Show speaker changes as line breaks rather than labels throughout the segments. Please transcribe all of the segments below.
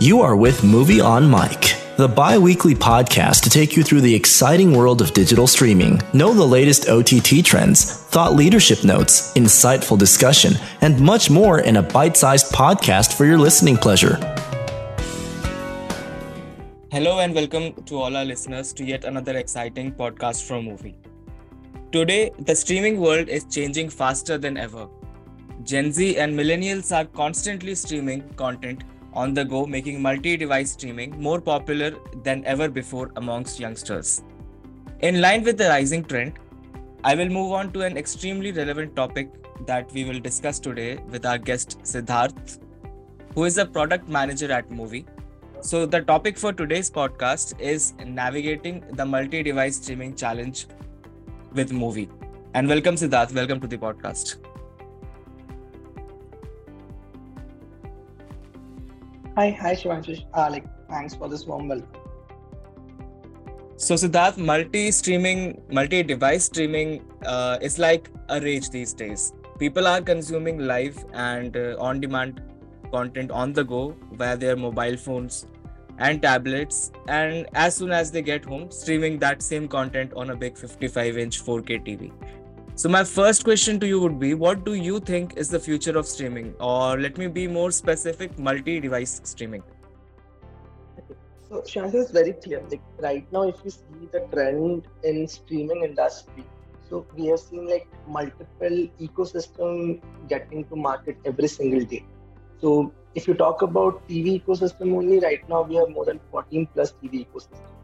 You are with Muvi on Mic, the bi weekly podcast to take you through the exciting world of digital streaming. Know the latest OTT trends, thought leadership notes, insightful discussion, and much more in a bite sized podcast for your listening pleasure.
Hello and welcome to all our listeners to yet another exciting podcast from Muvi. Today, the streaming world is changing faster than ever. Gen Z and millennials are constantly streaming content on the go, making multi device streaming more popular than ever before amongst youngsters. In line with the rising trend, I will move on to an extremely relevant topic that we will discuss today with our guest Siddharth, who is a product manager at Muvi. So, the topic for today's podcast is navigating the multi device streaming challenge with Muvi. And welcome, Siddharth. Welcome to the podcast.
Hi, hi Shivanshu. Uh, like, thanks for this warm welcome.
So Siddharth, multi-streaming, multi-device streaming uh, is like a rage these days. People are consuming live and uh, on-demand content on the go via their mobile phones and tablets, and as soon as they get home, streaming that same content on a big 55-inch 4K TV. So my first question to you would be what do you think is the future of streaming or let me be more specific multi-device streaming?
So Shanta is very clear. Like right now if you see the trend in streaming industry, so we have seen like multiple ecosystem getting to market every single day. So if you talk about TV ecosystem only, right now we have more than 14 plus TV ecosystem.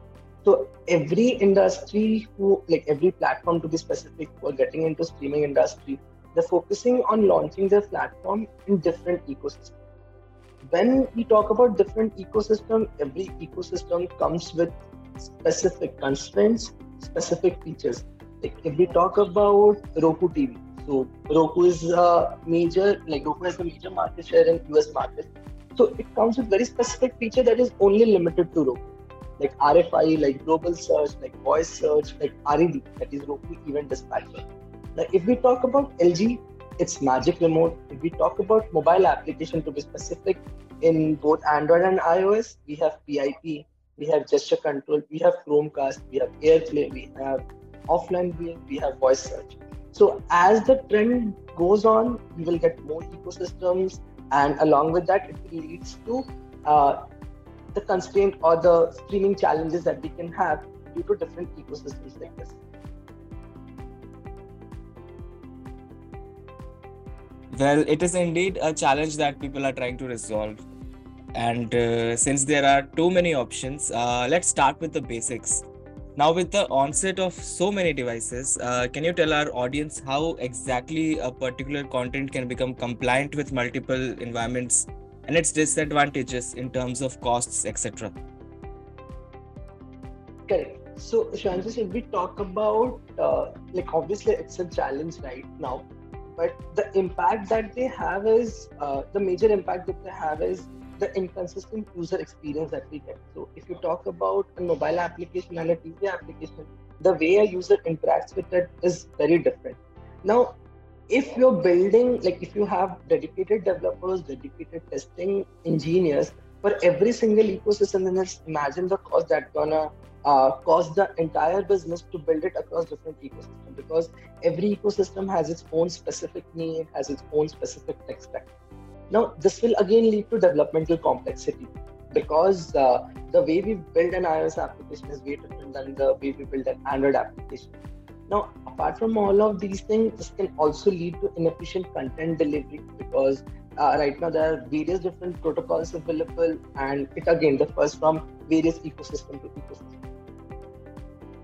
So every industry who like every platform to be specific who are getting into streaming industry, they're focusing on launching their platform in different ecosystems. When we talk about different ecosystem, every ecosystem comes with specific constraints, specific features. Like if we talk about Roku TV, so Roku is a major like Roku has a major market share in US market. So it comes with very specific feature that is only limited to Roku like RFI, like global search, like voice search, like RED, that is Roku Event Dispatcher. Now, if we talk about LG, it's Magic Remote. If we talk about mobile application to be specific, in both Android and iOS, we have PIP, we have gesture control, we have Chromecast, we have AirPlay, we have offline viewing, we have voice search. So as the trend goes on, we will get more ecosystems, and along with that, it leads to uh, the constraint or the streaming challenges that we can have due to different ecosystems like this.
Well, it is indeed a challenge that people are trying to resolve. And uh, since there are too many options, uh, let's start with the basics. Now, with the onset of so many devices, uh, can you tell our audience how exactly a particular content can become compliant with multiple environments and its disadvantages in terms of costs, etc.
Correct. So, Shansis, if we talk about, uh, like, obviously it's a challenge right now, but the impact that they have is, uh, the major impact that they have is the inconsistent user experience that we get. So, if you talk about a mobile application and a TV application, the way a user interacts with it is very different. Now, if you're building like if you have dedicated developers dedicated testing engineers for every single ecosystem then just imagine the cost that gonna uh, cost the entire business to build it across different ecosystems because every ecosystem has its own specific need has its own specific tech stack. Now this will again lead to developmental complexity because uh, the way we build an ios application is way different than the way we build an android application now, apart from all of these things, this can also lead to inefficient content delivery because uh, right now there are various different protocols available, and it again differs from various ecosystem to ecosystem.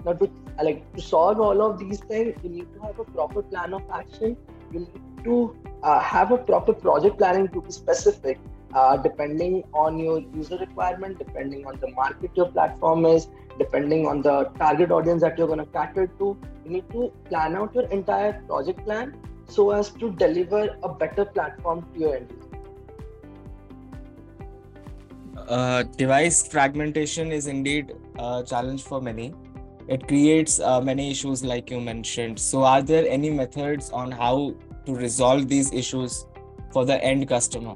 Now, to uh, like to solve all of these things, you need to have a proper plan of action. You need to uh, have a proper project planning to be specific uh, depending on your user requirement, depending on the market your platform is, depending on the target audience that you're going to cater to. You need to plan out your entire project plan so as to deliver a better platform to your end
uh, device fragmentation is indeed a challenge for many. It creates uh, many issues, like you mentioned. So, are there any methods on how to resolve these issues for the end customer?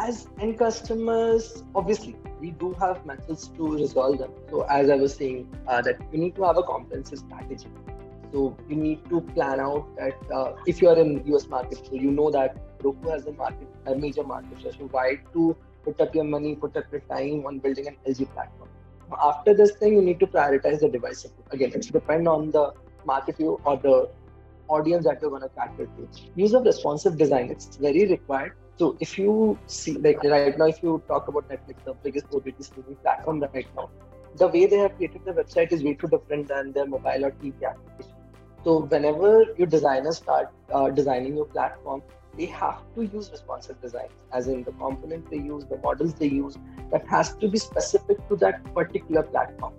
as end customers, obviously, we do have methods to resolve them. So, as I was saying, uh, that you need to have a comprehensive strategy. So, you need to plan out that uh, if you are in US market, so you know that Roku has a market, a major market share. So, why to put up your money, put up your time on building an LG platform? After this thing, you need to prioritize the device support. Again, it's depend on the market you or the audience that you're going to cater to. Use of responsive design, it's very required so if you see, like right now, if you talk about Netflix, the biggest OTT streaming platform right now, the way they have created the website is way too different than their mobile or TV application. So whenever your designers start uh, designing your platform, they have to use responsive design, as in the components they use, the models they use, that has to be specific to that particular platform.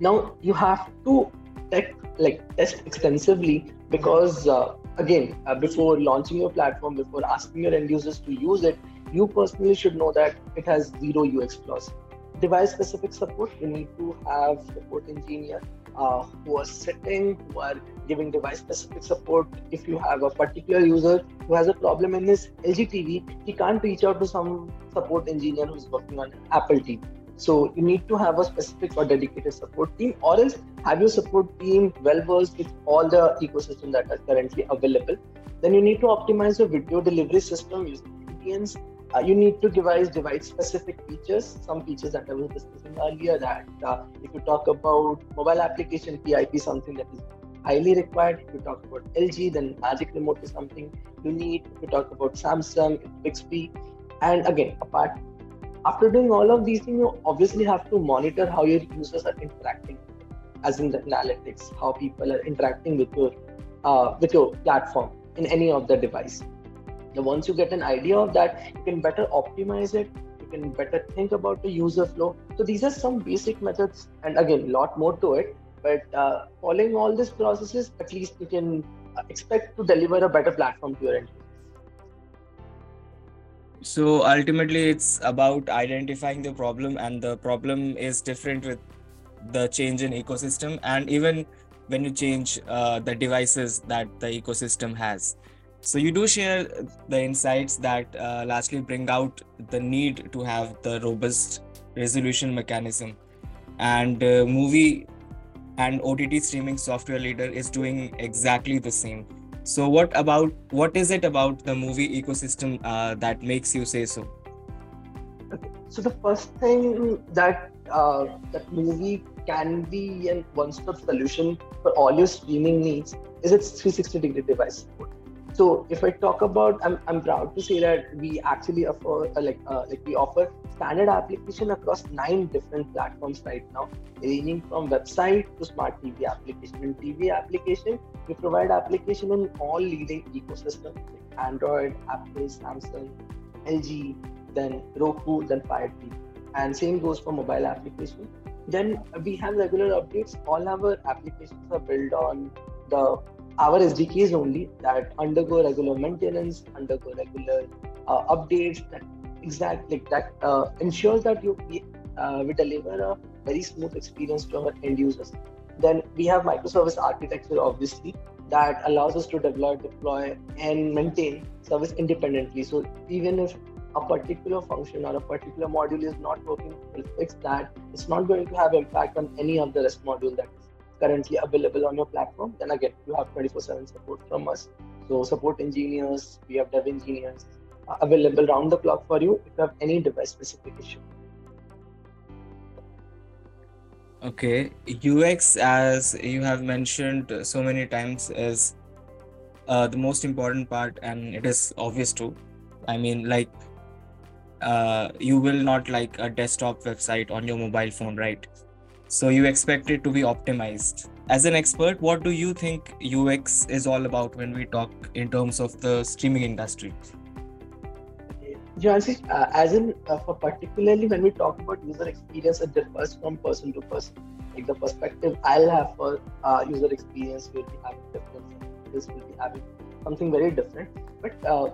Now you have to tech, like test extensively because uh, again, uh, before launching your platform, before asking your end users to use it, you personally should know that it has zero UX flaws. Device specific support, you need to have support engineer uh, who are sitting, who are giving device specific support. If you have a particular user who has a problem in his LG TV, he can't reach out to some support engineer who's working on Apple TV. So you need to have a specific or dedicated support team, or else have your support team well versed with all the ecosystem that are currently available. Then you need to optimize your video delivery system using VPNs. Uh, you need to devise device specific features. Some features that I was discussing earlier. That uh, if you talk about mobile application PIP, something that is highly required. If you talk about LG, then Magic Remote is something you need. If you talk about Samsung, Bixby, and again, apart after doing all of these things, you obviously have to monitor how your users are interacting, as in the analytics, how people are interacting with your uh, with your platform in any of the device. Now, once you get an idea of that, you can better optimize it. You can better think about the user flow. So these are some basic methods, and again, a lot more to it. But uh, following all these processes, at least you can uh, expect to deliver a better platform to your end
so ultimately it's about identifying the problem and the problem is different with the change in ecosystem and even when you change uh, the devices that the ecosystem has. So you do share the insights that uh, largely bring out the need to have the robust resolution mechanism. And uh, Muvi and ott streaming software leader is doing exactly the same so, what about what is it about the Muvi ecosystem uh, that makes you say so?
Okay. So the first thing that uh, that Muvi can be a one-stop solution for all your streaming needs is its 360 degree device support. So if I talk about, I'm, I'm proud to say that we actually offer uh, like uh, like we offer standard application across nine different platforms right now, ranging from website to smart TV application. In TV application, we provide application in all leading ecosystems like Android, Apple, Samsung, LG, then Roku, then Fire TV. And same goes for mobile application. Then we have regular updates. All our applications are built on the our SDKs only that undergo regular maintenance, undergo regular uh, updates that exact like that uh, ensures that you uh, we deliver a very smooth experience to our end users. Then we have microservice architecture, obviously, that allows us to develop, deploy, and maintain service independently. So even if a particular function or a particular module is not working, we'll fix that. It's not going to have impact on any of the rest module that is currently available on your platform, then again, you have 24 7 support from us. So, support engineers, we have dev engineers uh, available round the clock for you if you have any device specific issue.
Okay, UX, as you have mentioned so many times, is uh, the most important part, and it is obvious too. I mean, like, uh, you will not like a desktop website on your mobile phone, right? So you expect it to be optimized. As an expert, what do you think UX is all about when we talk in terms of the streaming industry?
Jansi, uh, as in uh, for particularly when we talk about user experience, it differs from person to person. Like the perspective I'll have for uh, user experience will be having different. This will be having something very different. But uh,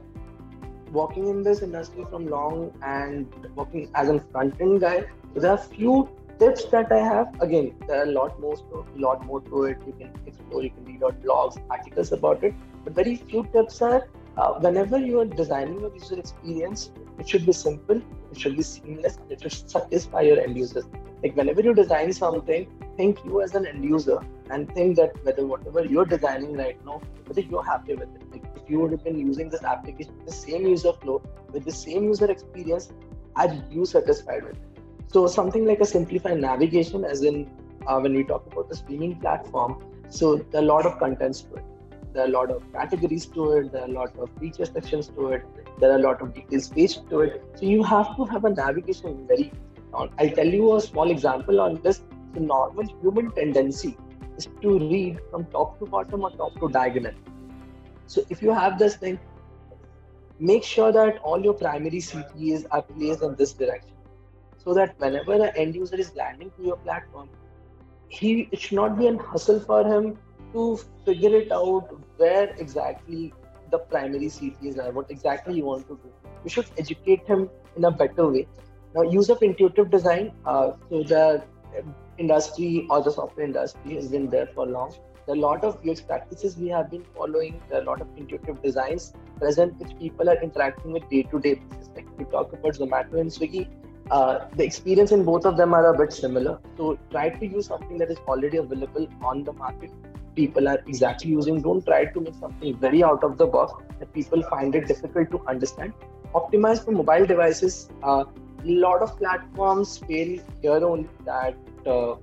working in this industry from long and working as a front end guy, there are few tips that I have, again, there are a lot more to, lot more to it. You can explore, you can read out blogs, articles about it. But very few tips are uh, whenever you are designing your user experience, it should be simple, it should be seamless, and it should satisfy your end users. Like whenever you design something, think you as an end user and think that whether whatever you're designing right now, whether you're happy with it. Like if you would have been using this application, the same user flow, with the same user experience, are you satisfied with it? So something like a simplified navigation, as in uh, when we talk about the streaming platform, so a lot of contents to it there are a lot of categories to it there are a lot of feature sections to it there are a lot of details page to it. So you have to have a navigation very i'll tell you a small example on this. The normal human tendency is to read from top to bottom or top to diagonal. So if you have this thing make sure that all your primary ctas are placed in this direction. So that whenever an end user is landing to your platform he it should not be a hustle for him to figure it out where exactly the primary CTs are, what exactly you want to do. We should educate him in a better way. Now, use of intuitive design. Uh, so the industry or the software industry has been there for long. There are a lot of UX practices we have been following. There are a lot of intuitive designs present which people are interacting with day to day basis. Like we talk about Zomato and Swiggy, uh, the experience in both of them are a bit similar. So try to use something that is already available on the market people are exactly using. Don't try to make something very out of the box that people find it difficult to understand. Optimize for mobile devices. A uh, lot of platforms fail here only that uh,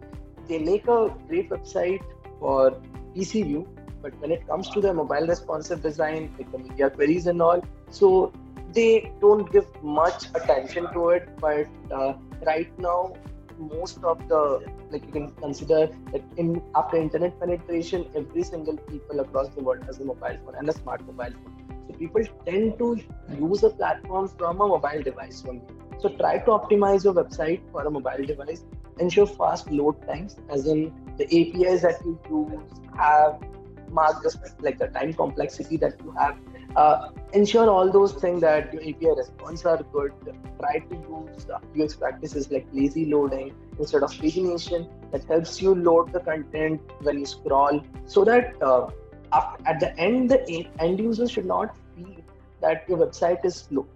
they make a great website for PC view, but when it comes to the mobile responsive design, like the media queries and all, so they don't give much attention to it. But uh, right now, most of the like you can consider that in after internet penetration every single people across the world has a mobile phone and a smart mobile phone. So people tend to use a platform from a mobile device only. So try to optimize your website for a mobile device. Ensure fast load times as in the apis that you use have just like the time complexity that you have uh, ensure all those things that your API response are good. Try to use UX practices like lazy loading instead of pagination that helps you load the content when you scroll so that uh, after, at the end, the end user should not feel that your website is slow.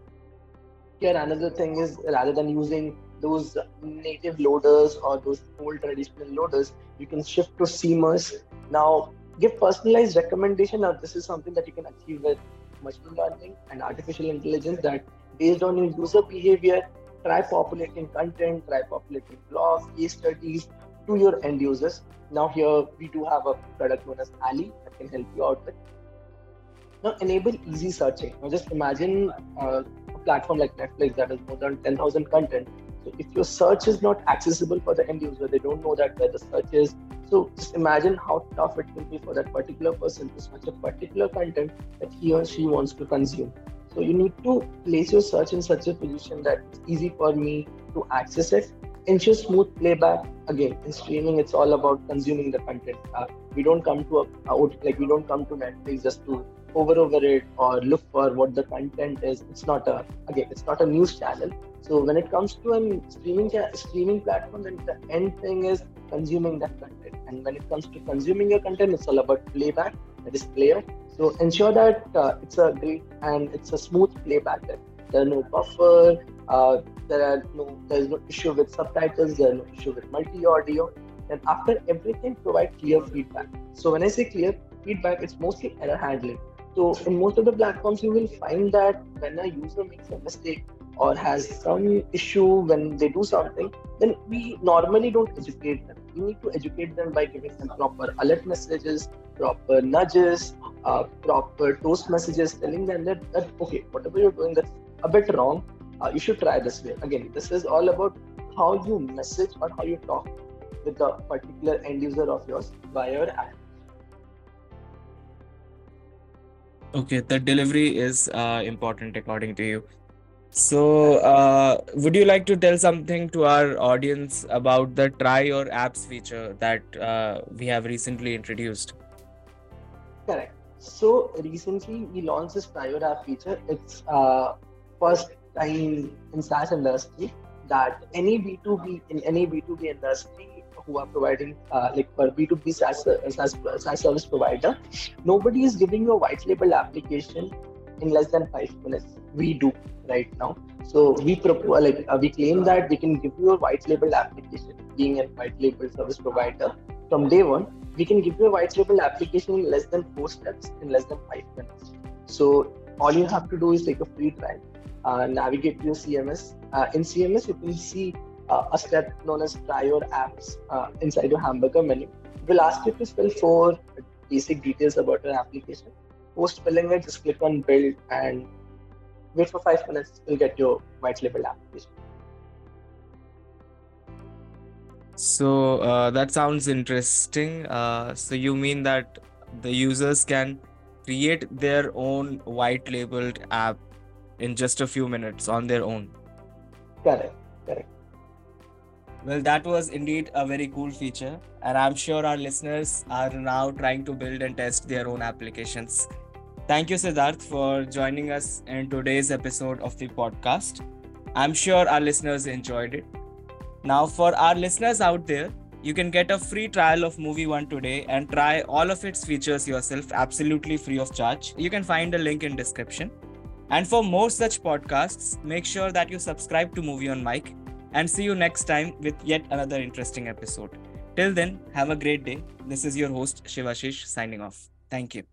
Here, another thing is rather than using those native loaders or those old traditional loaders, you can shift to shimmers. Now, give personalized recommendation. Now, this is something that you can achieve with machine learning and artificial intelligence that based on your user behavior, try populating content, try populating blogs, case studies to your end users. Now here we do have a product known as Ali that can help you out with. Now enable easy searching. Now just imagine uh, a platform like Netflix that has more than 10,000 content. If your search is not accessible for the end user, they don't know that where the search is, so just imagine how tough it will be for that particular person to search a particular content that he or she wants to consume. So you need to place your search in such a position that it's easy for me to access it. Ensure smooth playback. Again, in streaming, it's all about consuming the content. Uh, we don't come to a, a like we don't come to Netflix just to over over it or look for what the content is. It's not a again, it's not a news channel. So when it comes to a streaming streaming platform, then the end thing is consuming that content. And when it comes to consuming your content, it's all about playback, that is player. So ensure that uh, it's a great and it's a smooth playback. That there are no buffer, uh, there are no there is no issue with subtitles, there are no issue with multi audio. And after everything, provide clear feedback. So when I say clear feedback, it's mostly error handling. So in most of the platforms, you will find that when a user makes a mistake, or has some issue when they do something, then we normally don't educate them. We need to educate them by giving them proper alert messages, proper nudges, uh, proper toast messages, telling them that, that okay, whatever you're doing that's a bit wrong, uh, you should try this way. Again, this is all about how you message or how you talk with the particular end user of yours via your app.
Okay, the delivery is uh, important according to you. So, uh, would you like to tell something to our audience about the try your apps feature that uh, we have recently introduced?
Correct. So, recently we launched this try your app feature. It's uh, first time in SaaS industry that any B2B in any B2B industry who are providing uh, like for B2B SaaS, SaaS, SaaS service provider, nobody is giving you a white label application in less than five minutes. We do right now. So we propose, like uh, we claim that we can give you a white label application, being a white label service provider from day one. We can give you a white label application in less than four steps in less than five minutes. So all you have to do is take a free trial, uh, navigate to your CMS. Uh, in CMS, you can see uh, a step known as try your apps uh, inside your hamburger menu. We'll ask you to fill four basic details about your application. Post filling it, just click on build and wait for five minutes. You'll get your white label application.
So uh, that sounds interesting. Uh, so you mean that the users can create their own white labeled app in just a few minutes on their own?
Correct. Correct.
Well, that was indeed a very cool feature, and I'm sure our listeners are now trying to build and test their own applications. Thank you, Siddharth, for joining us in today's episode of the podcast. I'm sure our listeners enjoyed it. Now, for our listeners out there, you can get a free trial of Muvi One today and try all of its features yourself absolutely free of charge. You can find a link in description. And for more such podcasts, make sure that you subscribe to Muvi on Mic and see you next time with yet another interesting episode. Till then, have a great day. This is your host Shivashish signing off. Thank you.